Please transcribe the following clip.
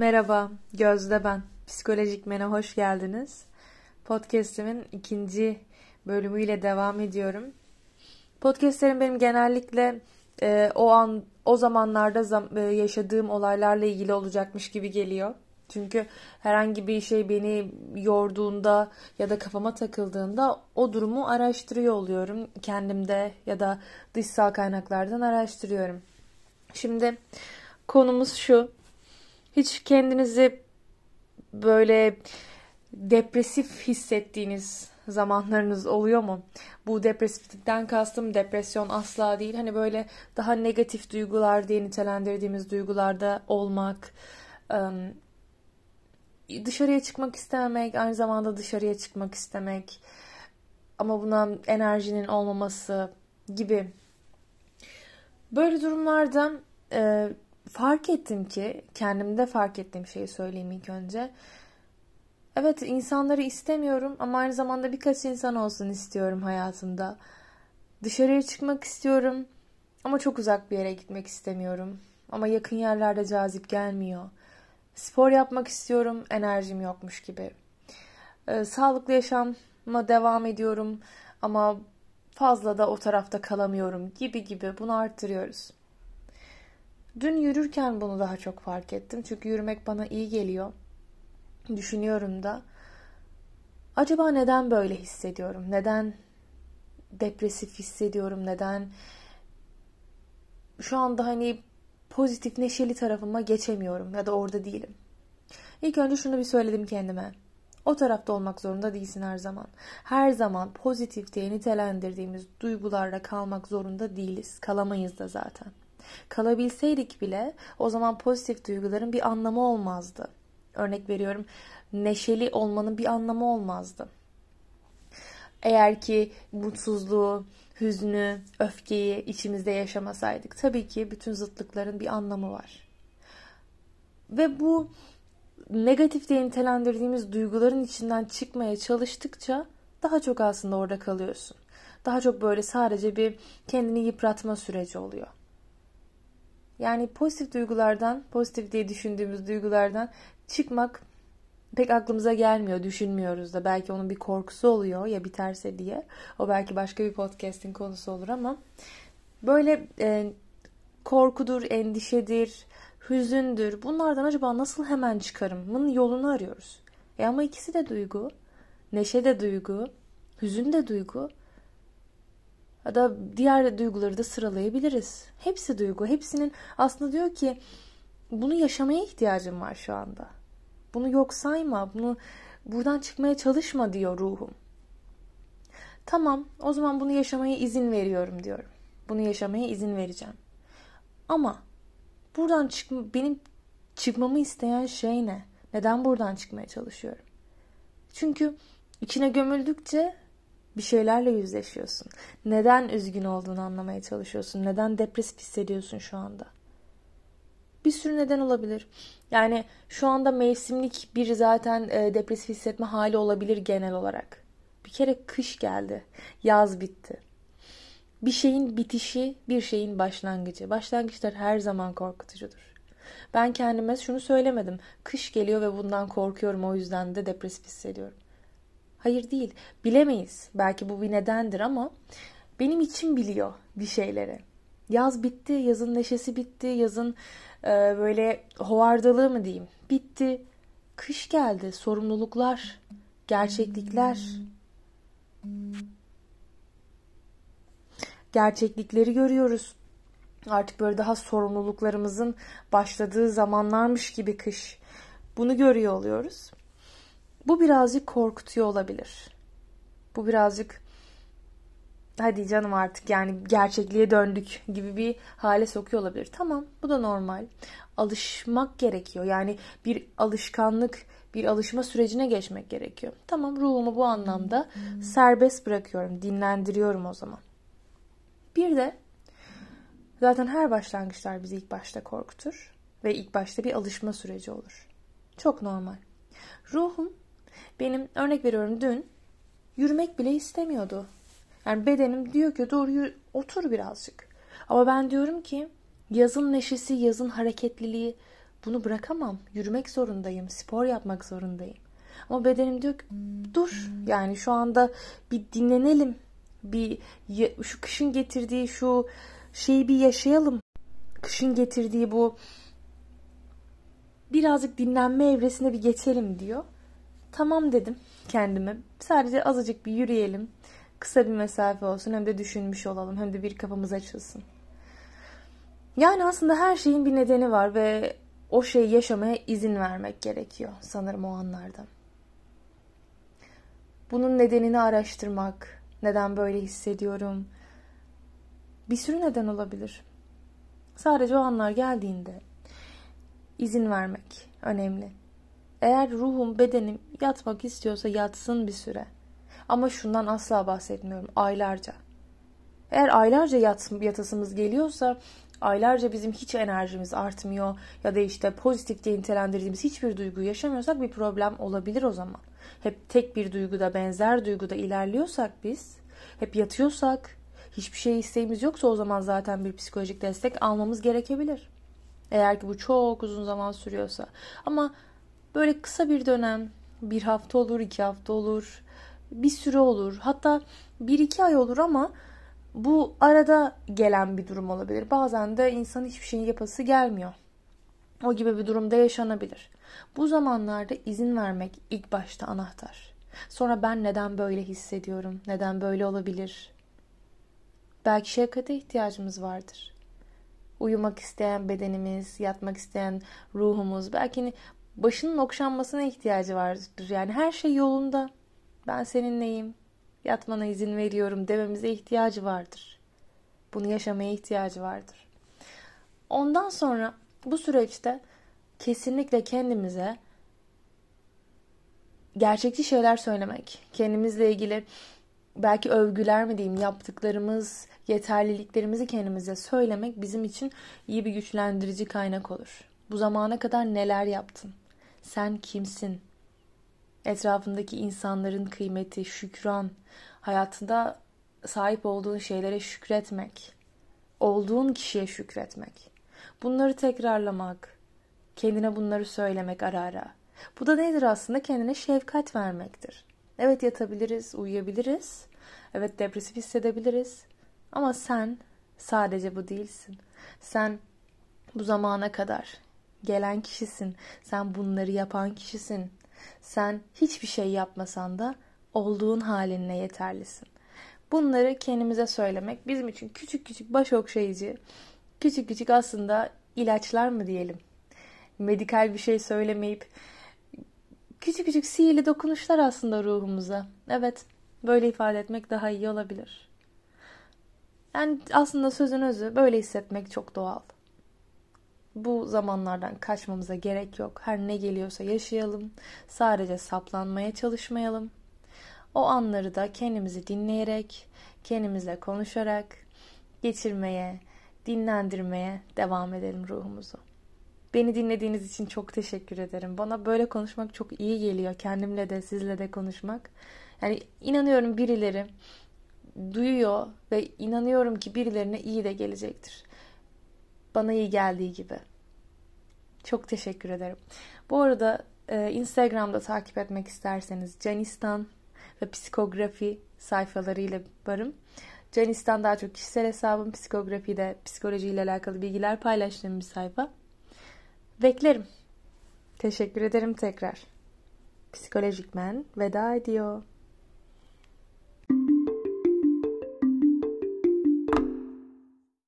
Merhaba, Gözde ben. Psikolojik Men'e hoş geldiniz. Podcast'imin ikinci bölümüyle devam ediyorum. Podcast'lerim benim genellikle e, o an o zamanlarda zam, e, yaşadığım olaylarla ilgili olacakmış gibi geliyor. Çünkü herhangi bir şey beni yorduğunda ya da kafama takıldığında o durumu araştırıyor oluyorum. Kendimde ya da dışsal kaynaklardan araştırıyorum. Şimdi konumuz şu. Hiç kendinizi böyle depresif hissettiğiniz zamanlarınız oluyor mu? Bu depresiflikten kastım depresyon asla değil. Hani böyle daha negatif duygular diye nitelendirdiğimiz duygularda olmak, dışarıya çıkmak istememek, aynı zamanda dışarıya çıkmak istemek ama buna enerjinin olmaması gibi. Böyle durumlarda fark ettim ki kendimde fark ettiğim şeyi söyleyeyim ilk önce. Evet insanları istemiyorum ama aynı zamanda birkaç insan olsun istiyorum hayatımda. Dışarıya çıkmak istiyorum ama çok uzak bir yere gitmek istemiyorum. Ama yakın yerlerde cazip gelmiyor. Spor yapmak istiyorum, enerjim yokmuş gibi. Ee, sağlıklı yaşama devam ediyorum ama fazla da o tarafta kalamıyorum gibi gibi bunu arttırıyoruz. Dün yürürken bunu daha çok fark ettim. Çünkü yürümek bana iyi geliyor. Düşünüyorum da. Acaba neden böyle hissediyorum? Neden depresif hissediyorum? Neden şu anda hani pozitif neşeli tarafıma geçemiyorum ya da orada değilim. İlk önce şunu bir söyledim kendime. O tarafta olmak zorunda değilsin her zaman. Her zaman pozitif diye nitelendirdiğimiz duygularla kalmak zorunda değiliz. Kalamayız da zaten. Kalabilseydik bile o zaman pozitif duyguların bir anlamı olmazdı. Örnek veriyorum neşeli olmanın bir anlamı olmazdı. Eğer ki mutsuzluğu, hüznü, öfkeyi içimizde yaşamasaydık tabii ki bütün zıtlıkların bir anlamı var. Ve bu negatif diye nitelendirdiğimiz duyguların içinden çıkmaya çalıştıkça daha çok aslında orada kalıyorsun. Daha çok böyle sadece bir kendini yıpratma süreci oluyor. Yani pozitif duygulardan, pozitif diye düşündüğümüz duygulardan çıkmak pek aklımıza gelmiyor, düşünmüyoruz da. Belki onun bir korkusu oluyor ya biterse diye. O belki başka bir podcast'in konusu olur ama böyle e, korkudur, endişedir, hüzündür. Bunlardan acaba nasıl hemen çıkarımın yolunu arıyoruz. E ama ikisi de duygu. Neşe de duygu, hüzün de duygu. Ya da diğer duyguları da sıralayabiliriz. Hepsi duygu. Hepsinin aslında diyor ki bunu yaşamaya ihtiyacım var şu anda. Bunu yok sayma. Bunu buradan çıkmaya çalışma diyor ruhum. Tamam o zaman bunu yaşamaya izin veriyorum diyorum. Bunu yaşamaya izin vereceğim. Ama buradan çık benim çıkmamı isteyen şey ne? Neden buradan çıkmaya çalışıyorum? Çünkü içine gömüldükçe bir şeylerle yüzleşiyorsun. Neden üzgün olduğunu anlamaya çalışıyorsun. Neden depresif hissediyorsun şu anda? Bir sürü neden olabilir. Yani şu anda mevsimlik bir zaten e, depresif hissetme hali olabilir genel olarak. Bir kere kış geldi. Yaz bitti. Bir şeyin bitişi, bir şeyin başlangıcı. Başlangıçlar her zaman korkutucudur. Ben kendime şunu söylemedim. Kış geliyor ve bundan korkuyorum o yüzden de depresif hissediyorum. Hayır değil. Bilemeyiz. Belki bu bir nedendir ama benim içim biliyor bir şeyleri. Yaz bitti, yazın neşesi bitti, yazın e, böyle hovardalığı mı diyeyim bitti. Kış geldi, sorumluluklar, gerçeklikler. Gerçeklikleri görüyoruz. Artık böyle daha sorumluluklarımızın başladığı zamanlarmış gibi kış. Bunu görüyor oluyoruz. Bu birazcık korkutuyor olabilir. Bu birazcık hadi canım artık yani gerçekliğe döndük gibi bir hale sokuyor olabilir. Tamam bu da normal. Alışmak gerekiyor. Yani bir alışkanlık, bir alışma sürecine geçmek gerekiyor. Tamam ruhumu bu anlamda serbest bırakıyorum, dinlendiriyorum o zaman. Bir de zaten her başlangıçlar bizi ilk başta korkutur ve ilk başta bir alışma süreci olur. Çok normal. Ruhum benim örnek veriyorum dün yürümek bile istemiyordu. Yani bedenim diyor ki dur yürü, otur birazcık. Ama ben diyorum ki yazın neşesi, yazın hareketliliği bunu bırakamam. Yürümek zorundayım, spor yapmak zorundayım. Ama bedenim diyor ki dur yani şu anda bir dinlenelim. Bir şu kışın getirdiği şu şeyi bir yaşayalım. Kışın getirdiği bu birazcık dinlenme evresine bir geçelim diyor. Tamam dedim kendime. Sadece azıcık bir yürüyelim. Kısa bir mesafe olsun hem de düşünmüş olalım hem de bir kafamız açılsın. Yani aslında her şeyin bir nedeni var ve o şeyi yaşamaya izin vermek gerekiyor sanırım o anlarda. Bunun nedenini araştırmak, neden böyle hissediyorum. Bir sürü neden olabilir. Sadece o anlar geldiğinde izin vermek önemli. Eğer ruhum, bedenim yatmak istiyorsa yatsın bir süre. Ama şundan asla bahsetmiyorum. Aylarca. Eğer aylarca yat, yatasımız geliyorsa aylarca bizim hiç enerjimiz artmıyor ya da işte pozitif diye nitelendirdiğimiz hiçbir duyguyu yaşamıyorsak bir problem olabilir o zaman. Hep tek bir duyguda, benzer duyguda ilerliyorsak biz, hep yatıyorsak, hiçbir şey isteğimiz yoksa o zaman zaten bir psikolojik destek almamız gerekebilir. Eğer ki bu çok uzun zaman sürüyorsa. Ama böyle kısa bir dönem, bir hafta olur, iki hafta olur, bir süre olur. Hatta bir iki ay olur ama bu arada gelen bir durum olabilir. Bazen de insan hiçbir şeyin yapası gelmiyor. O gibi bir durumda yaşanabilir. Bu zamanlarda izin vermek ilk başta anahtar. Sonra ben neden böyle hissediyorum? Neden böyle olabilir? Belki şefkate ihtiyacımız vardır. Uyumak isteyen bedenimiz, yatmak isteyen ruhumuz, belki başının okşanmasına ihtiyacı vardır. Yani her şey yolunda. Ben seninleyim, yatmana izin veriyorum dememize ihtiyacı vardır. Bunu yaşamaya ihtiyacı vardır. Ondan sonra bu süreçte kesinlikle kendimize gerçekçi şeyler söylemek, kendimizle ilgili belki övgüler mi diyeyim yaptıklarımız, yeterliliklerimizi kendimize söylemek bizim için iyi bir güçlendirici kaynak olur. Bu zamana kadar neler yaptın? Sen kimsin? Etrafındaki insanların kıymeti, şükran, hayatında sahip olduğun şeylere şükretmek, olduğun kişiye şükretmek. Bunları tekrarlamak, kendine bunları söylemek ara ara. Bu da nedir aslında? Kendine şefkat vermektir. Evet yatabiliriz, uyuyabiliriz. Evet depresif hissedebiliriz. Ama sen sadece bu değilsin. Sen bu zamana kadar gelen kişisin. Sen bunları yapan kişisin. Sen hiçbir şey yapmasan da olduğun halinle yeterlisin. Bunları kendimize söylemek bizim için küçük küçük baş okşayıcı, küçük küçük aslında ilaçlar mı diyelim. Medikal bir şey söylemeyip küçük küçük sihirli dokunuşlar aslında ruhumuza. Evet, böyle ifade etmek daha iyi olabilir. Yani aslında sözün özü böyle hissetmek çok doğal. Bu zamanlardan kaçmamıza gerek yok. Her ne geliyorsa yaşayalım. Sadece saplanmaya çalışmayalım. O anları da kendimizi dinleyerek, kendimizle konuşarak geçirmeye, dinlendirmeye devam edelim ruhumuzu. Beni dinlediğiniz için çok teşekkür ederim. Bana böyle konuşmak çok iyi geliyor. Kendimle de sizle de konuşmak. Yani inanıyorum birileri duyuyor ve inanıyorum ki birilerine iyi de gelecektir. Bana iyi geldiği gibi. Çok teşekkür ederim. Bu arada e, Instagram'da takip etmek isterseniz Canistan ve psikografi sayfalarıyla varım. Canistan daha çok kişisel hesabım. Psikografi de psikolojiyle alakalı bilgiler paylaştığım bir sayfa. Beklerim. Teşekkür ederim tekrar. Psikolojik Men veda ediyor.